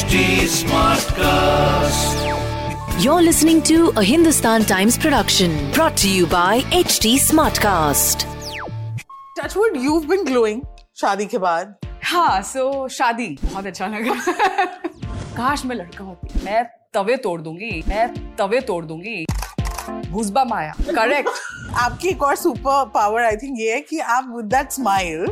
HT Smartcast. You're listening to a Hindustan Times production brought to you by HT Smartcast. Touchwood you've been glowing शादी के बाद हाँ सो शादी बहुत अच्छा लगा काश मैं लड़का होती मैं तवे तोड़ दूँगी मैं तवे तोड़ दूँगी भूसबा माया करेक्ट आपकी एक और सुपर पावर आई थिंक ये है कि आप with that smile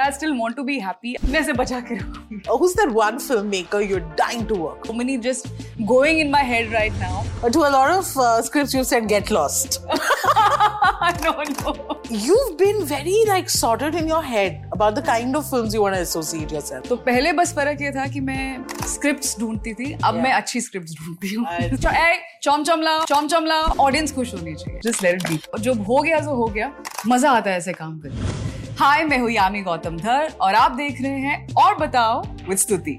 I still want to be happy मैं से बचा के रखूँगी who's that one filmmaker you're dying to work so many just going in my head right now But to a lot of uh, scripts you said get lost no no you've been very like sorted in your head about the kind of films you want to associate yourself तो पहले बस फ़र्क ये था कि मैं scripts ढूंढती थी अब मैं अच्छी स्क्रिप्ट्स ढूंढती हूँ अच्छा। चौम चौम लाओ चौम चौम लाओ ऑडियंस खुश होनी चाहिए जस्ट लेट इट बी जो हो गया जो हो गया मज़ा आता है ऐसे काम करके हाय मैं हूँ यामी गौतम धर और आप देख रहे हैं और बताओ विद स्तुति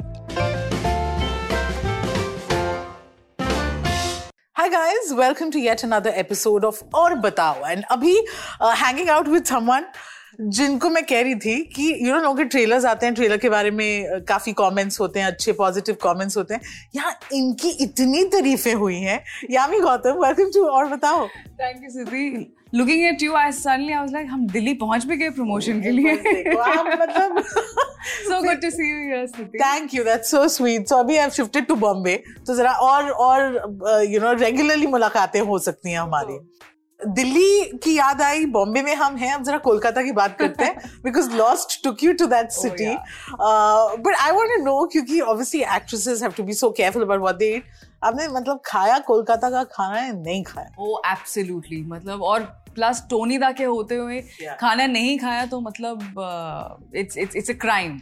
Hi guys, welcome to yet another episode of Or Batao. and abhi uh, hanging out with someone जिनको मैं कह रही थी कि यू नो लोग ट्रेलर्स आते हैं ट्रेलर के बारे में काफ़ी कमेंट्स होते हैं अच्छे पॉजिटिव कमेंट्स होते हैं। यहाँ इनकी इतनी तारीफें हुई हैं। यामी गौतम वेलकम टू और बताओ। Thank you Siddhi looking at you I suddenly I was like हम दिल्ली पहुँच भी गए प्रमोशन के लिए। मतलब so good to see you here Siddhi thank you that's so sweet so अभी आई शिफ्टेड टू बॉम्बे तो जरा और और यू नो रेगुलरली मुलाकातें हो सकती हैं हमारी। दिल्ली की याद आई बॉम्बे में हम हैं अब जरा कोलकाता की बात करते हैं because lost took you to that city but I want to know क्योंकि obviously actresses have to be so careful about what they eat आपने मतलब खाया कोलकाता का खाना है नहीं खाया? ओ एब्सोल्युटली मतलब और प्लस टोनी दा के होते हुए Yeah. खाना नहीं खाया तो मतलब it's it's it's a crime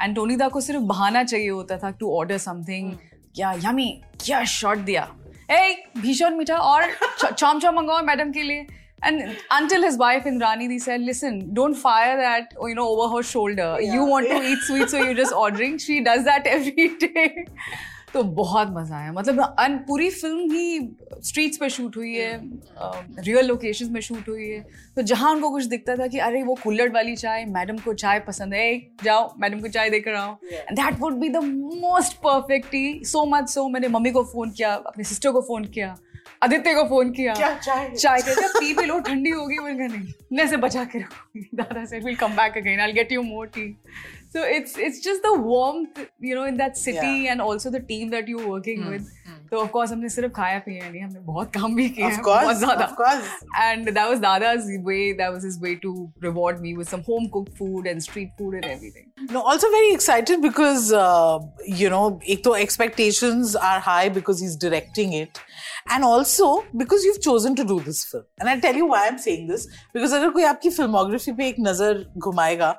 and Tony da को सिर्फ़ बहाना चाहिए होता था टू ऑर्डर समथिंग क्या यमी क्या शॉट दिया. भीषण मीठा और चौम चौम मंगाओ मैडम के लिए And until his wife Indrani Di said, "Listen, don't fire that, you know, over her shoulder. Yeah. You want to eat sweet, so you're just ordering." She does that every day. तो बहुत मज़ा आया। मतलब अन पूरी film ही streets पे shoot हुई है रियल लोकेशंस में शूट हुई है। तो जहाँ उनको कुछ दिखता था कि अरे वो कुल्लड़ वाली चाय मैडम को चाय पसंद है जाओ मैडम को चाय देकर आओ। And that would be the most perfect tea so much so मैंने मम्मी को फ़ोन किया अपनी सिस्टर को फ़ोन किया आदित्य को फ़ोन किया। क्या चाय? चाय कहते पी पी लो ठंडी होगी मैंने कहा नहीं। मैं से बचा के रखूँगी दादा से will come back again I get you more tea so it's it's just the warmth you know in that city Yeah. and also the team that you're working with तो of course हमने सिर्फ खाया पिया नहीं हमने बहुत काम भी किया Of है course, बहुत ज्यादा of course. and that was Dada's way that was his way to reward me with some home cooked food and street food and everything No, also very excited because uh, you know, एक तो expectations are high because he's directing it, and also because you've chosen to do this film. And I'll tell you why I'm saying this because अगर कोई आपकी filmography पे एक नजर घुमाएगा,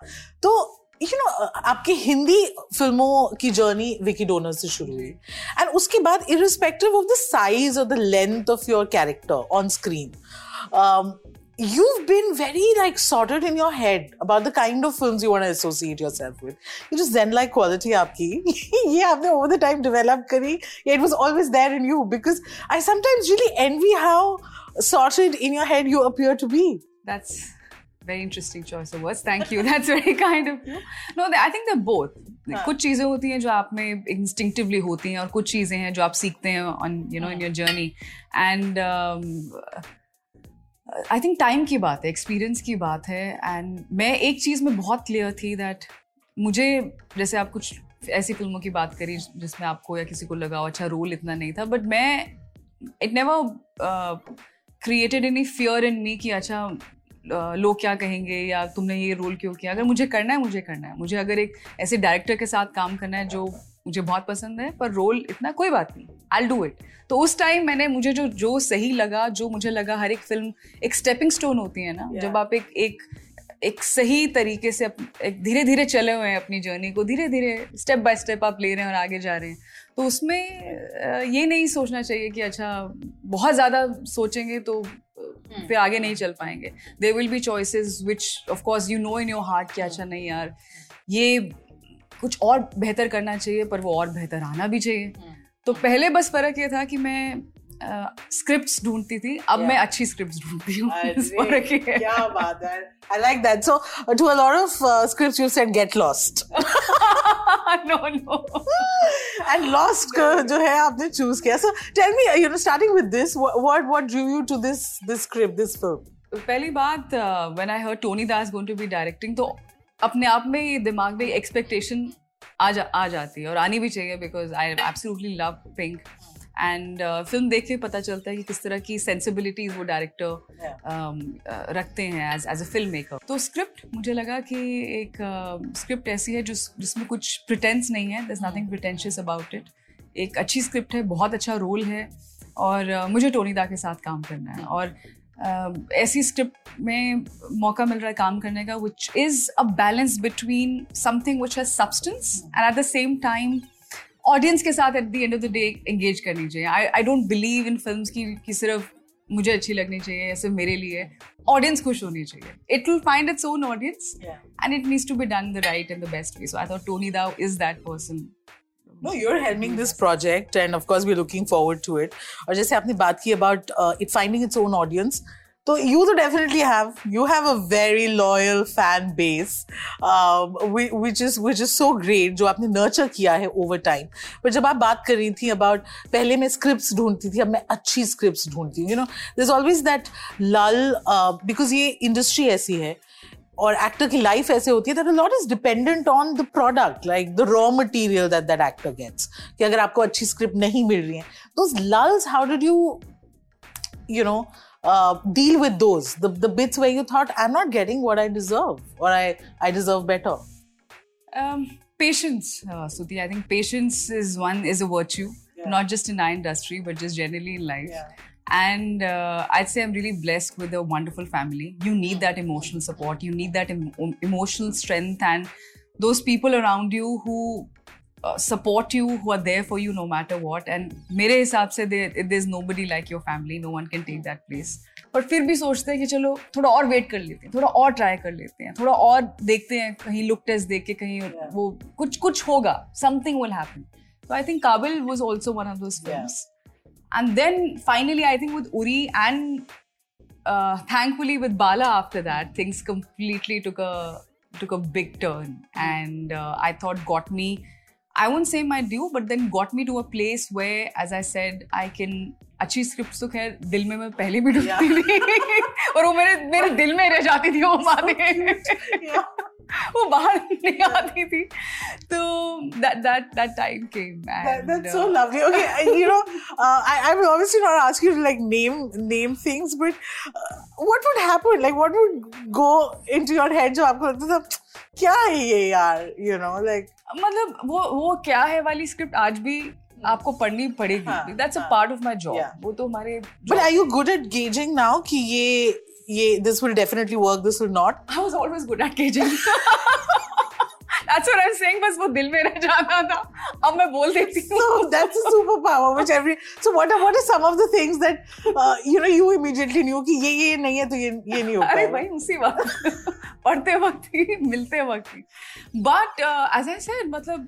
तो you know, आपकी हिंदी फ़िल्मों की जर्नी विकी डोनर से शुरू हुई एंड उसके बाद of the size or the length of your character on screen um, you've been very like sorted in your head about the kind of films you want to associate yourself with. You just zen like quality आपकी ये आपने over the time develop करी. It was always there in you because I sometimes really envy how sorted in your head you appear to be. that's very interesting choice of words. Thank you. That's very kind of you. No I think they're both. कुछ चीज़ें होती हैं जो आप में instinctively होती हैं और कुछ चीज़ें हैं जो आप सीखते हैं on you know in your journey and I think time की बात है एक्सपीरियंस की बात है. एंड मैं एक चीज़ में बहुत क्लियर थी दैट मुझे जैसे आप कुछ ऐसी फ़िल्मों की बात करी जिसमें आपको या किसी को लगा अच्छा रोल इतना नहीं था. बट मैं it never created any fear in me कि अच्छा लोग क्या कहेंगे या तुमने ये रोल क्यों किया? अगर मुझे करना है मुझे करना है। मुझे अगर एक ऐसे डायरेक्टर के साथ काम करना है जो मुझे बहुत पसंद है पर रोल इतना कोई बात नहीं। आई डू इट तो उस टाइम मैंने मुझे जो जो सही लगा जो मुझे लगा हर एक फ़िल्म एक स्टेपिंग स्टोन होती है ना Yeah. जब आप एक एक एक सही तरीके से एक धीरे धीरे चले हुए हैं अपनी जर्नी को धीरे धीरे स्टेप बाय स्टेप आप ले रहे हैं और आगे जा रहे हैं। तो उसमें ये नहीं सोचना चाहिए कि अच्छा बहुत ज़्यादा सोचेंगे तो फिर आगे नहीं चल पाएँगे। They will be choices which of course you know in your heart कि अच्छा नहीं यार ये कुछ और बेहतर करना चाहिए पर वो और बेहतर आना भी चाहिए। तो पहले बस फ़र्क ये था कि मैं स्क्रिप्ट्स ढूंढती थी अब मैं अच्छी स्क्रिप्ट्स ढूंढती हूँ ही है क्या बात है I like that. So, uh, to a lot of uh, scripts, you said get lost. no, no. and Lost का जो है आपने choose किया. So tell me, you know, starting with this, what what, what drew you to this this script, this film? पहली बात when I heard Tony Das going to be directing तो अपने आप में ये दिमाग में एक्सपेक्टेशन आ जा आ जाती है और आनी भी चाहिए because I absolutely love pink and film देख के पता चलता है कि किस तरह की सेंसिबिलिटीज वो डायरेक्टर um, uh, रखते हैं as as a film maker तो स्क्रिप्ट मुझे लगा कि एक स्क्रिप्ट uh, ऐसी है जिस जिसमें कुछ प्रिटेंस नहीं है. दस नथिंग प्रिटेंशियस अबाउट इट एक अच्छी स्क्रिप्ट है बहुत अच्छा रोल है और uh, मुझे टोनी दा के साथ काम करना है. और uh, ऐसी स्क्रिप्ट में मौका मिल रहा है काम करने का which is a balance between something which has substance and at the same time audience के साथ at the end of the day engage करनी चाहिए। I I don't believe in film की, की सिर्फ़ मुझे अच्छी लगनी चाहिए या सिर्फ़ मेरे लिए। ऑडियंस खुश होनी चाहिए। It will find its own audience and it needs to be done the right and the best way so I thought Tony da is that person No, you're helming this project, and of course, we're looking forward to it. और जैसे आपने बात की about uh, it finding its own audience, तो you तो definitely have you have a very loyal fan base which is which is so great जो आपने nurture किया है ओवर टाइम पर जब आप बात कर रही थी अबाउट पहले मैं स्क्रिप्ट ढूंढती थी, अब मैं अच्छी स्क्रिप्ट ढूंढती हूँ you know this is always that lull because ये इंडस्ट्री ऐसी है, और एक्टर की लाइफ ऐसे होती है that lot is dependent on the product like the raw material that that actor gets कि अगर आपको अच्छी स्क्रिप्ट नहीं मिल रही है. तो lulls how did you you know uh, deal with those the, the bits where you thought i'm not getting what i deserve or i i deserve better um, patience uh, Suti. i think patience is one is a virtue yeah. not just in our industry but just generally in life yeah. and uh, i'd say i'm really blessed with a wonderful family you need that emotional support you need that em- emotional strength and those people around you who support you who are there for you no matter what and मेरे हिसाब से there's nobody like your family no one can take that place पर फिर भी सोचते हैं कि चलो थोड़ा और वेट कर लेते हैं थोड़ा और ट्राई कर लेते हैं थोड़ा और देखते हैं कहीं लुक टेस्ट देख के कहीं yeah. वो कुछ कुछ होगा something will happen so I think Kabil was also one of those films. Yeah. And then finally, I think with Uri and uh, thankfully with Bala after that, things completely took a took a big turn. And uh, I thought got me I won't say my due, but then got me to a place where, as I said, I can अच्छी script तो खैर दिल में मैं पहले भी डूबती थी और वो मेरे मेरे दिल में रह जाती थी वो बातें वो बाहर नहीं आती थी। तो that that that time came that's so lovely okay you know I I am obviously not asking to like name name things but what would happen like what would go into your head जो आपको लगता था क्या है ये यार? You know like मतलब वो वो क्या है वाली स्क्रिप्ट आज भी आपको पढ़नी पड़ेगी। दैट्स अ पार्ट वो तो हमारे but are you good at gauging now कि ये ये this will definitely work this will not I was always good at gauging That's what I'm saying. बस वो दिल में रह जाता था। अब मैं बोल देती हूँ। So that's a superpower which every so what are what are some of the things that uh, you know you immediately knew कि ये ये नहीं है तो ये ये नहीं होता अरे भाई उसी वक्त। पढ़ते वक्त ही मिलते वक्त ही। बट एज आई मतलब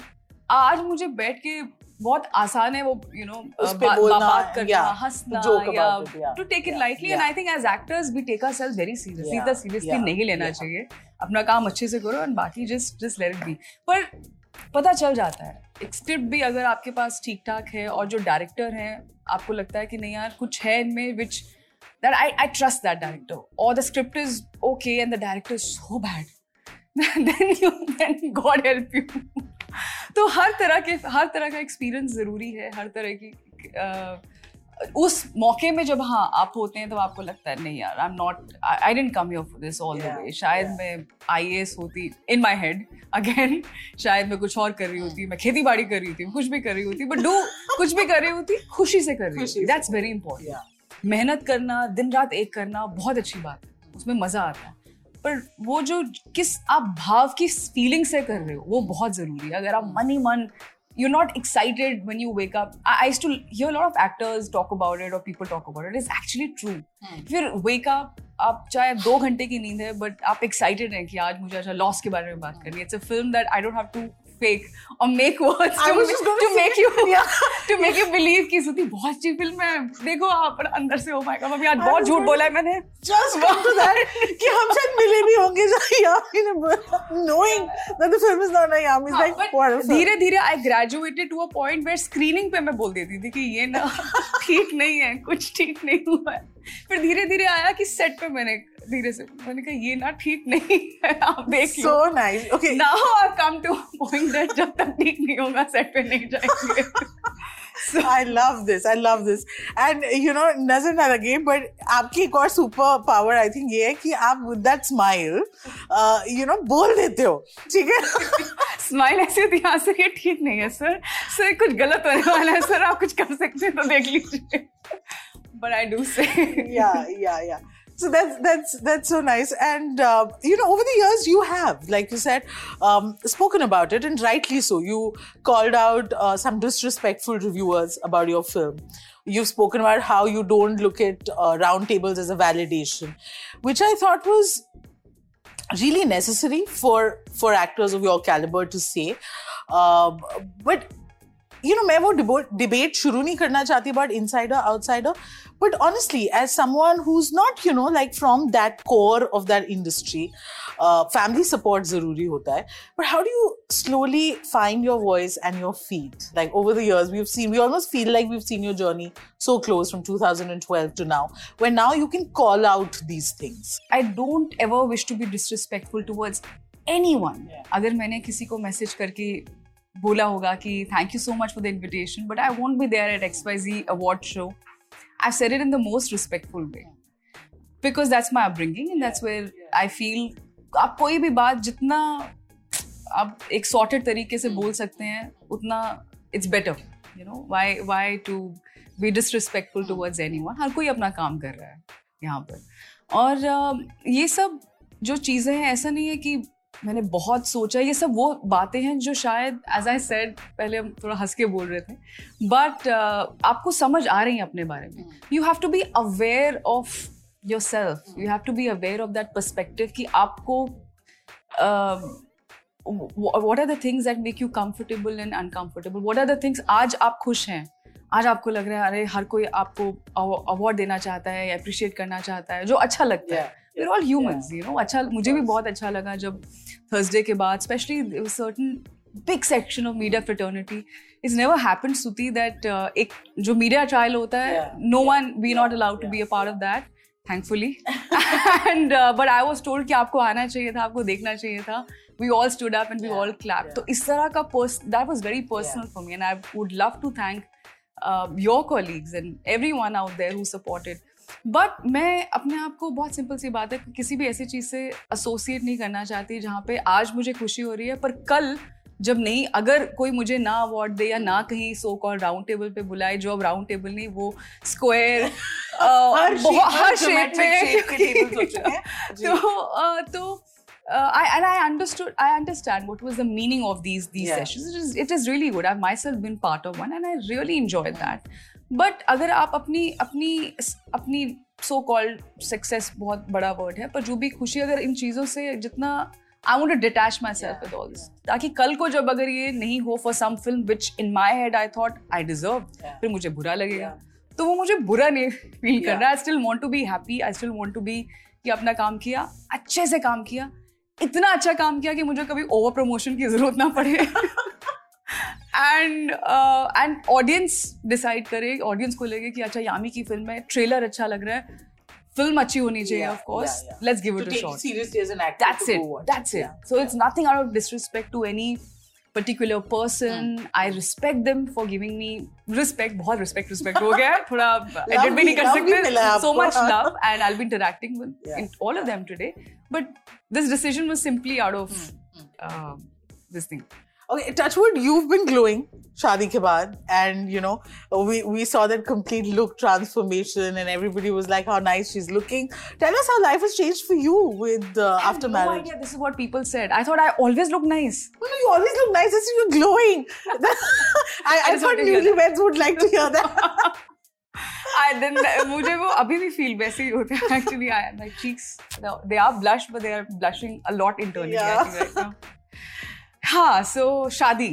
आज मुझे बैठ के बहुत आसान है वो यू नो बात करना हंसना या to take it lightly and I think as actors we take ourself very seriously इतना सीरियसली नहीं लेना चाहिए। अपना काम अच्छे से करो एंड बाकी just just let it be पर पता चल जाता है। एक स्क्रिप्ट भी अगर आपके पास ठीक ठाक है और जो डायरेक्टर हैं आपको लगता है कि नहीं यार कुछ है इनमें which that I I trust that director और the script is okay and the director is so bad then you then God help you तो हर तरह के हर तरह का एक्सपीरियंस ज़रूरी है हर तरह की आ, उस मौके में जब हाँ आप होते हैं तो आपको लगता है नहीं यार I am not I didn't come your for this all the way शायद yeah. मैं आई एस होती इन माई हेड अगेन शायद मैं कुछ और कर रही होती मैं खेती बाड़ी कर रही होती कुछ भी कर रही होती बट डू कुछ भी कर रही होती खुशी से कर रही होती. दैट्स वेरी इंपॉर्टेंट मेहनत करना दिन रात एक करना बहुत अच्छी बात है. उसमें मज़ा आता है. पर वो जो किस आप भाव की फीलिंग से कर रहे हो वो बहुत ज़रूरी है। अगर आप मन ही मन you not excited when you wake up I to hear lot of actors talk about it और people talk about it is actually true फिर वेक अप आप चाहे दो घंटे की नींद है बट आप एक्साइटेड हैं कि आज मुझे अच्छा लॉस के बारे में बात करनी it's a film that I don't have to fake or make words I to, was just to make you Yeah. to make you believe कि सुती बहुत अच्छी फ़िल्म है देखो आप पर अंदर से oh my god अभी आज I बहुत झूठ बोला है मैंने just come to that कि हम शायद मिले भी होंगे yeah, knowing that the film is not a is हाँ, like wonderful. धीरे धीरे I graduated to a point where screening पे मैं बोल देती थी कि ये ना ठीक नहीं है कुछ ठीक नहीं हुआ है फिर धीरे धीरे आया कि सेट पे मैंने धीरे से मैंने कहा ये ना ठीक नहीं है आप देख लो। So nice. Okay. Now I come to point that जब तक ठीक नहीं होगा सेट पे नहीं जाएँगे। So, I love this. I love this. And you know, नज़र ना लगे but आपकी एक और सुपर पावर आई थिंक ये है कि आप with that smile, uh, you know, बोल देते हो। ठीक है? स्माइल ऐसी होती है सर ये ठीक नहीं है सर सर कुछ गलत होने वाला है सर आप कुछ कर सकते हैं तो देख लीजिए। But I do say yeah, yeah, yeah. So that's that's that's so nice, and uh, you know, over the years you have, like you said, um, spoken about it, and rightly so. You called out uh, some disrespectful reviewers about your film. You've spoken about how you don't look at uh, roundtables as a validation, which I thought was really necessary for for actors of your caliber to say. Um, but you know, मैं वो debate debate शुरू नहीं करना चाहती about insider outsider. But honestly, as someone who's not, you know, like from that core of that industry, uh, family support zaruri hota hai. But how do you slowly find your voice and your feet? Like over the years, we've seen, we almost feel like we've seen your journey so close from 2012 to now, where now you can call out these things. I don't ever wish to be disrespectful towards anyone. अगर मैंने किसी को message करके बोला होगा कि thank you so much for the invitation but I want be there at X Y Z award show I said it in the most respectful way because that's my upbringing and that's where I feel आप कोई भी बात जितना आप एक sorted तरीके से बोल सकते हैं, उतना it's better you know why why to be disrespectful towards any one हर कोई अपना काम कर रहा है यहाँ पर। और ये सब जो चीज़ें हैं, ऐसा नहीं है कि मैंने बहुत सोचा ये सब वो बातें हैं जो शायद एज आई सेड पहले हम थोड़ा हंस के बोल रहे थे। बट uh, आपको समझ आ रही है अपने बारे में। You have to be aware of your self you have to be aware of that perspective कि आपको what are the things that make you comfortable and uncomfortable what are the things आज आप खुश हैं। आज आपको लग रहा है अरे हर कोई आपको अवार्ड देना चाहता है या अप्रिशिएट करना चाहता है जो अच्छा लगता yeah. है We're all humans you know अच्छा मुझे भी बहुत अच्छा लगा जब थर्सडे के बाद specially certain big section of media fraternity is never happened सुती दैट एक जो मीडिया ट्रायल होता है no one we not allowed to be a part of that thankfully and but I was told कि आपको आना चाहिए था आपको देखना चाहिए था। We all stood up and we all clap तो इस तरह का that was very personal for me and I would love to thank your colleagues and everyone out there who supported but मैं अपने आप को बहुत सिंपल सी बात है कि किसी भी ऐसी चीज़ से एसोसिएट नहीं करना चाहती जहाँ पे आज मुझे खुशी हो रही है पर कल जब नहीं अगर कोई मुझे ना अवार्ड दे या ना कहीं सो कॉल राउंड टेबल पे बुलाए जो अब राउंड टेबल नहीं वो स्क्वायर हर शेप हो में हैं। तो अ, तो uh, I and I understood I understand what was the meaning of these these Yeah. sessions. It is it is really good. I've myself been part of one and I really enjoyed that. But अगर आप अपनी अपनी अपनी so called success बहुत बड़ा word है पर जो भी खुशी अगर इन चीज़ों से जितना I want to detach myself with all this. ताकि कल को जब अगर ये नहीं हो for some film which in my head I thought I deserve फिर मुझे बुरा लगेगा Yeah. तो वो मुझे बुरा नहीं फील कर. रहा I still want to be happy I still want to be कि अपना काम किया अच्छे से काम किया इतना अच्छा काम किया कि मुझे कभी ओवर प्रमोशन की ज़रूरत ना पड़े एंड एंड ऑडियंस डिसाइड करे ऑडियंस को लगे कि अच्छा यामी की फ़िल्म है ट्रेलर अच्छा लग रहा है। फ़िल्म अच्छी होनी चाहिए of course let's give it a shot that's it that's it so it's nothing out of disrespect to any particular person I respect them for giving me respect बहुत respect respect हो गया। थोड़ा edit भी नहीं कर सकते। So much love and I be interacting with all of them today but this decision was simply out of this thing Okay, Touchwood, you've been glowing Shadi ke baad, and you know we we saw that complete look transformation, and everybody was like, "How nice she's looking." Tell us how life has changed for you with uh, after no marriage. idea this is what people said i thought i always look nice No, no, you always look nice. I see you're glowing. I, I, just thought want to hear that. newlyweds would like to hear that. I didn't मुझे वो अभी भी feel वैसे ही होते हैं actually I my cheeks they are blush but they are blushing a lot internally I Yeah. think right now हाँ सो शादी।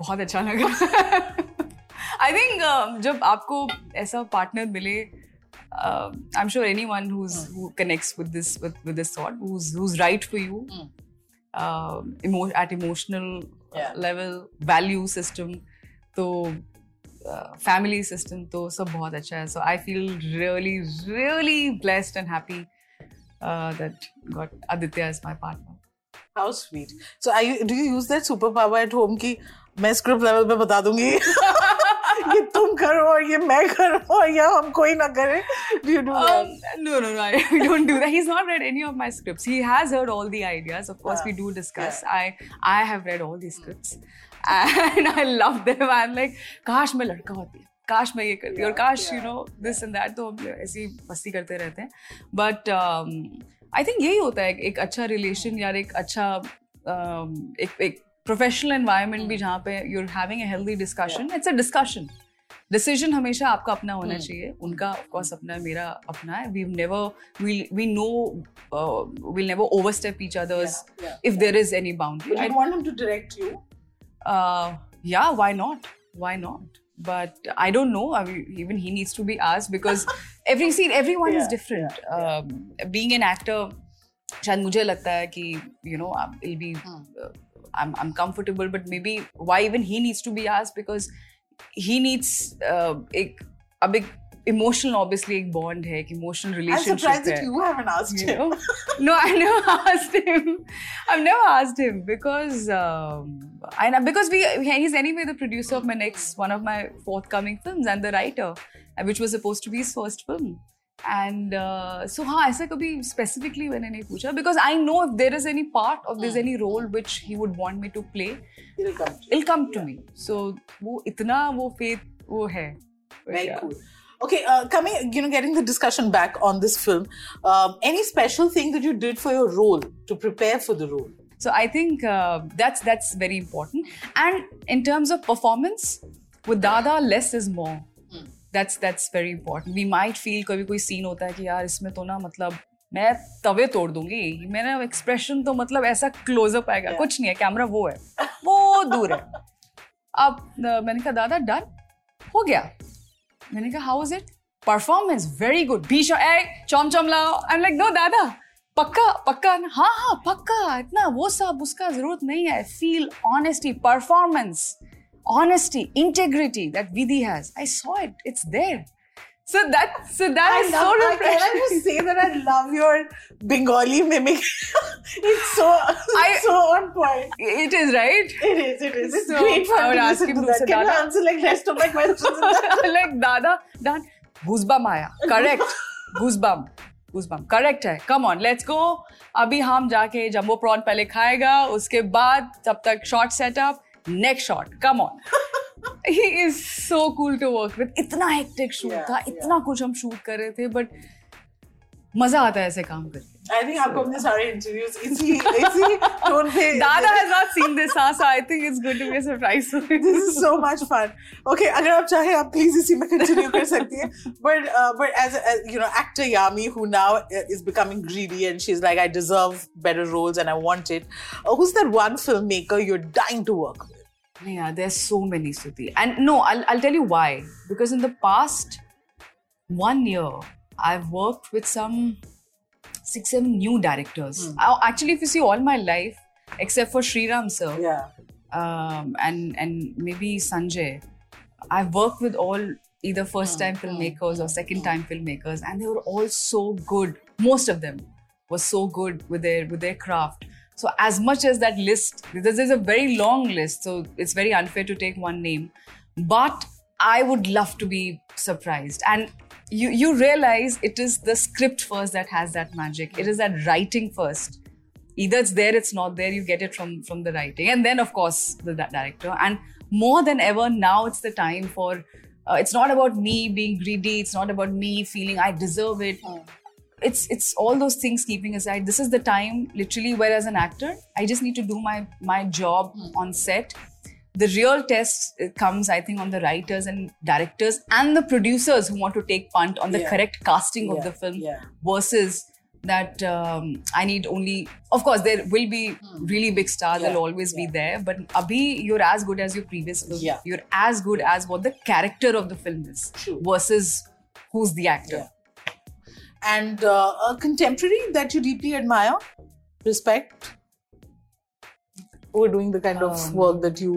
बहुत अच्छा लगा। आई थिंक जब आपको ऐसा पार्टनर मिले I am sure anyone who connects with this with this thought who's right you at emotional level value Yeah. level value system तो फैमिली सिस्टम तो सब बहुत अच्छा है। So I feel really really blessed and happy that got Aditya is my partner How sweet. So, are you, do you use that superpower at home कि मैं script level पे बता दूँगी ये तुम करो और ये मैं करो और या हम कोई ना करे do you do that? Um, no, no, no. I don't do that. He's not read any of my scripts. He has heard all the ideas. Of course, yeah. we do discuss. Yeah. I I have read all the scripts, and I love them. I'm like, काश मैं लड़का होती काश मैं ये करती yeah, और काश you know this and that तो हम ऐसी मस्ती करते रहते हैं बट आई थिंक यही होता है एक अच्छा रिलेशन या एक अच्छा um, एक एक प्रोफेशनल एनवायरनमेंट भी जहाँ पे you are having a healthy discussion it's a discussion decision हमेशा आपका अपना होना चाहिए उनका ऑफ़ कोर्स अपना है मेरा अपना है। We never we we no will never overstep each others Yeah, yeah, if there is any boundary. Would I, you want him to direct you? uh, yeah why not? Why not? But i don't know. I mean, even he needs to be asked because every scene everyone is Yeah, different um, being an actor शायद मुझे लगता है कि you know um, it'll be uh, I'm I'm comfortable but maybe why even he needs to be asked because he needs uh, एक अब एक emotional obviously एक bond है एक emotional I'm relationship surprised that है you haven't asked you him. know? no, I never asked him. I've never asked him because um, I know because we he's anyway the producer of my next one of my forthcoming films and the writer, uh, which was supposed to be his first film. And uh, so हाँ ऐसा कभी specifically मैंने नहीं पूछा because I know if there is any part or there's any role which he would want me to play, It'll come to you. it'll come to me. So वो इतना वो faith वो है. But Very yeah. cool. Okay, uh, coming, you know, getting the discussion back on this film, um, any special thing that you did for your role to prepare for the role? So I think uh, that's that's very important. And in terms of performance, with Dada, less is more. That's that's very important. We might feel कभी कोई scene होता है कि यार इसमें तो ना मतलब मैं तवे तोड़ दूँगी। मेरा एक्सप्रेशन तो मतलब ऐसा क्लोजअप आएगा। Yeah. कुछ नहीं है कैमरा वो है। वो दूर है। अब मैंने कहा दादा डन हो गया. मैंने कहा how is it performance very good भीषण ए चौम चौम लाओ. आई एम लाइक नो दादा पक्का पक्का हाँ हाँ पक्का इतना वो सब उसका ज़रूरत नहीं है. Feel honesty performance honesty integrity that vidhi has i saw it it's there so that so that is so I, can I refreshing just say that I love your Bengali mimic? it's so I- it's so on point. it is right It is, it is. It's So, great fun I would to ask listen him to to that. say, Can you "Dada." answer like rest of my questions? in that? like dada done goosebump आया correct goosebump goosebump correct है come on let's go अभी हम जाके जम्बो prawn पहले खाएगा उसके बाद तब तक shot setup next shot come on he is so cool to work with इतना हेक्टिक शूट Yeah, था इतना कुछ हम शूट कर रहे थे बट मज़ा आता है ऐसे काम करके। I think आपको अपने सारे interviews इसी इसी tone पे Dada has not seen this, huh? so I think it's going to be a surprise for him. this is so much fun. Okay, अगर आप चाहें आप please इसी में continue कर सकती हैं. But uh, but as, as you know, actor Yami who now uh, is becoming greedy and she's like, I deserve better roles and I want it. Uh, who's that one filmmaker you're dying to work with? Yeah, there's so many, Suti. And no, I'll, I'll tell you why. Because in the past one year, I've worked with some six, seven new directors. Hmm. I- actually, if you see all my life, except for Sriram sir Yeah. um, and and maybe Sanjay, I've worked with all either first hmm. time hmm. filmmakers or second time filmmakers, and they were all so good. Most of them were so good with their with their craft. So as much as that list, because there's a very long list, so it's very unfair to take one name. But I would love to be surprised. And you you realize it is the script first that has that magic. It is that writing first. Either it's there it's not there you get it from from the writing. And then of course the di- director. And more than ever now it's the time for uh, it's not about me being greedy. It's not about me feeling i deserve it. It's it's all those things keeping aside this is the time literally where as an actor i just need to do my my job on set the real test uh, comes i think on the writers and directors and the producers who want to take punt on the Yeah. correct casting Yeah, of the film yeah. versus that um, I need only. Of course, there will be really big stars. They'll always be there. But Abhi, you're as good as your previous film. Yeah. You're as good as what the character of the film is True. versus who's the actor. And uh, a contemporary that you deeply admire, respect, who are doing the kind of Um, work that you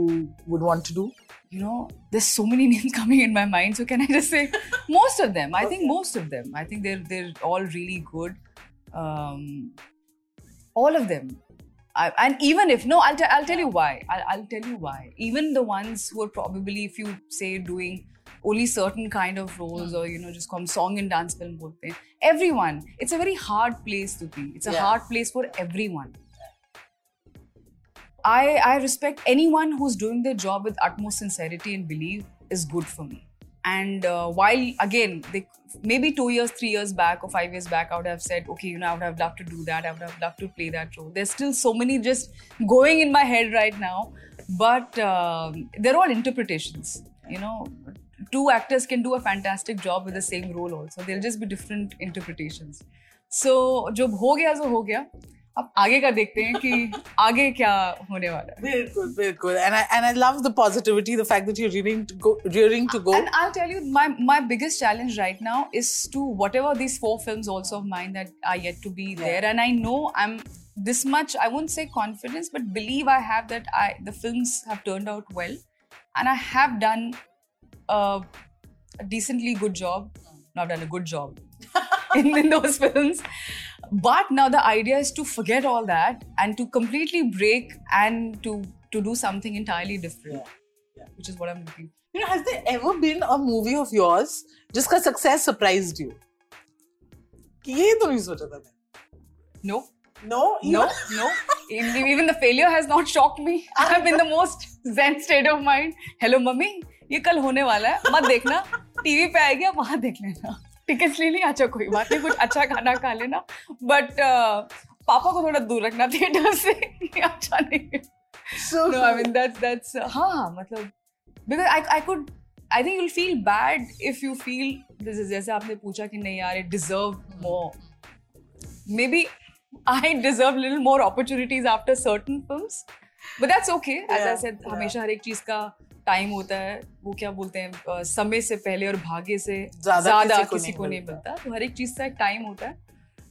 would want to do. you know, there's so many names coming in my mind. So can I just say most of them? I think most of them. I think they're they're all really good. Um, all of them. I, and even if no, I'll, t- I'll tell you why. I'll, I'll tell you why. Even the ones who are probably, if you say, doing only certain kind of roles or you know just come song and dance film bolte hain, everyone it's a very hard place to be it's a Yeah. hard place for everyone I, I respect anyone who's doing their job with utmost sincerity and belief is good for me. And uh, while again, they, maybe two years, three years back, or five years back, I would have said, okay, you know, I would have loved to do that. I would have loved to play that role. There's still so many just going in my head right now, but um, they're all interpretations. You know, two actors can do a fantastic job with the same role also. There'll just be different interpretations. So, जो हो गया सो हो गया अब आगे का देखते हैं कि आगे क्या होने वाला है Very good, very good. And I and I love the positivity, the fact that you're rearing to go, rearing to go. And I'll tell you, my my biggest challenge right now is to whatever these four films also of mine that are yet to be there, and I know I'm this much. I won't say confidence, but believe I have that I the films have turned out well, and I have done a, a decently good job. Not done a good job in, in those films. But now the idea is to forget all that and to completely break and to to do something entirely different, Yeah, yeah. which is what I'm looking. You know, has there ever been a movie of yours जिसका success surprised you? कि ये तो नहीं सोचा था मैं. No, No, no, no. Even even the failure has not shocked me. I'm in the most zen state of mind. Hello, mummy. ये कल होने वाला है मत देखना टीवी पे आएगा वहां देख लेना टिकट्स ले लिया अच्छा कोई बात नहीं कुछ अच्छा खाना खा लेना बट uh, पापा को थोड़ा दूर रखना थिएटर से अच्छा नहीं हाँ, मतलब because I I could I think you feel bad if you feel जैसे आपने पूछा कि नहीं यार deserve more maybe I deserve little more opportunities after certain films but that's okay हमेशा हर एक चीज़ का टाइम होता है वो क्या बोलते हैं समय से पहले और भाग्य से ज़्यादा किसी को किसी नहीं को नहीं मिलता। तो हर एक चीज़ का एक टाइम होता है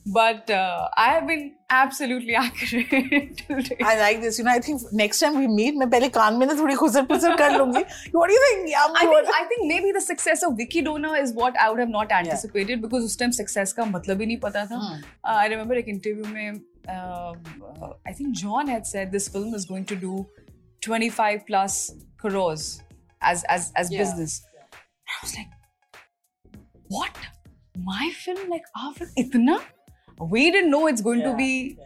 but I have been absolutely accurate till date. I like this. You know, I think next time we meet, मैं पहले कान में ना थोड़ी खुसर पुसर कर लूँगी. What do you think? Yeah, I think I think maybe the success of Vicky Dona is what I would have not anticipated yeah. because उस time success का मतलब ही नहीं पता था. Uh, I remember एक interview में uh, I think John had said this film is going to do 25 plus crores as as as yeah. business. I was like, what? My film, like after itna? We didn't know it's going yeah. to be.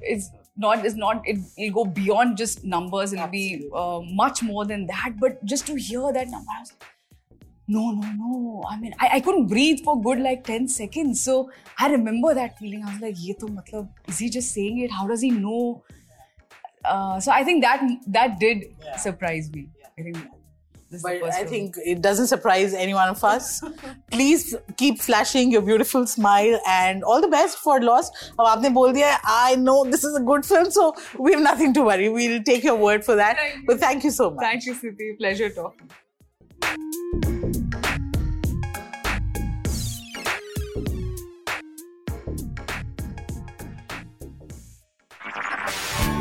It's not. It's not. It, will go beyond just numbers. It'll Absolutely. be uh, much more than that. But just to hear that number, I was like, no, no, no. I mean, I, I couldn't breathe for good like 10 seconds. So I remember that feeling. I was like, Ye to matlab, is he just saying it? How does he know? Uh, so I think that that did Yeah. surprise me. I think this is the But first I film. think it doesn't surprise any one of us. Please keep flashing your beautiful smile and all the best for Lost. अब आपने बोल दिया है, I know this is a good film, so we have nothing to worry. We'll take your word for that. Thank you. But thank you so much. Thank you, Siti. Pleasure talking.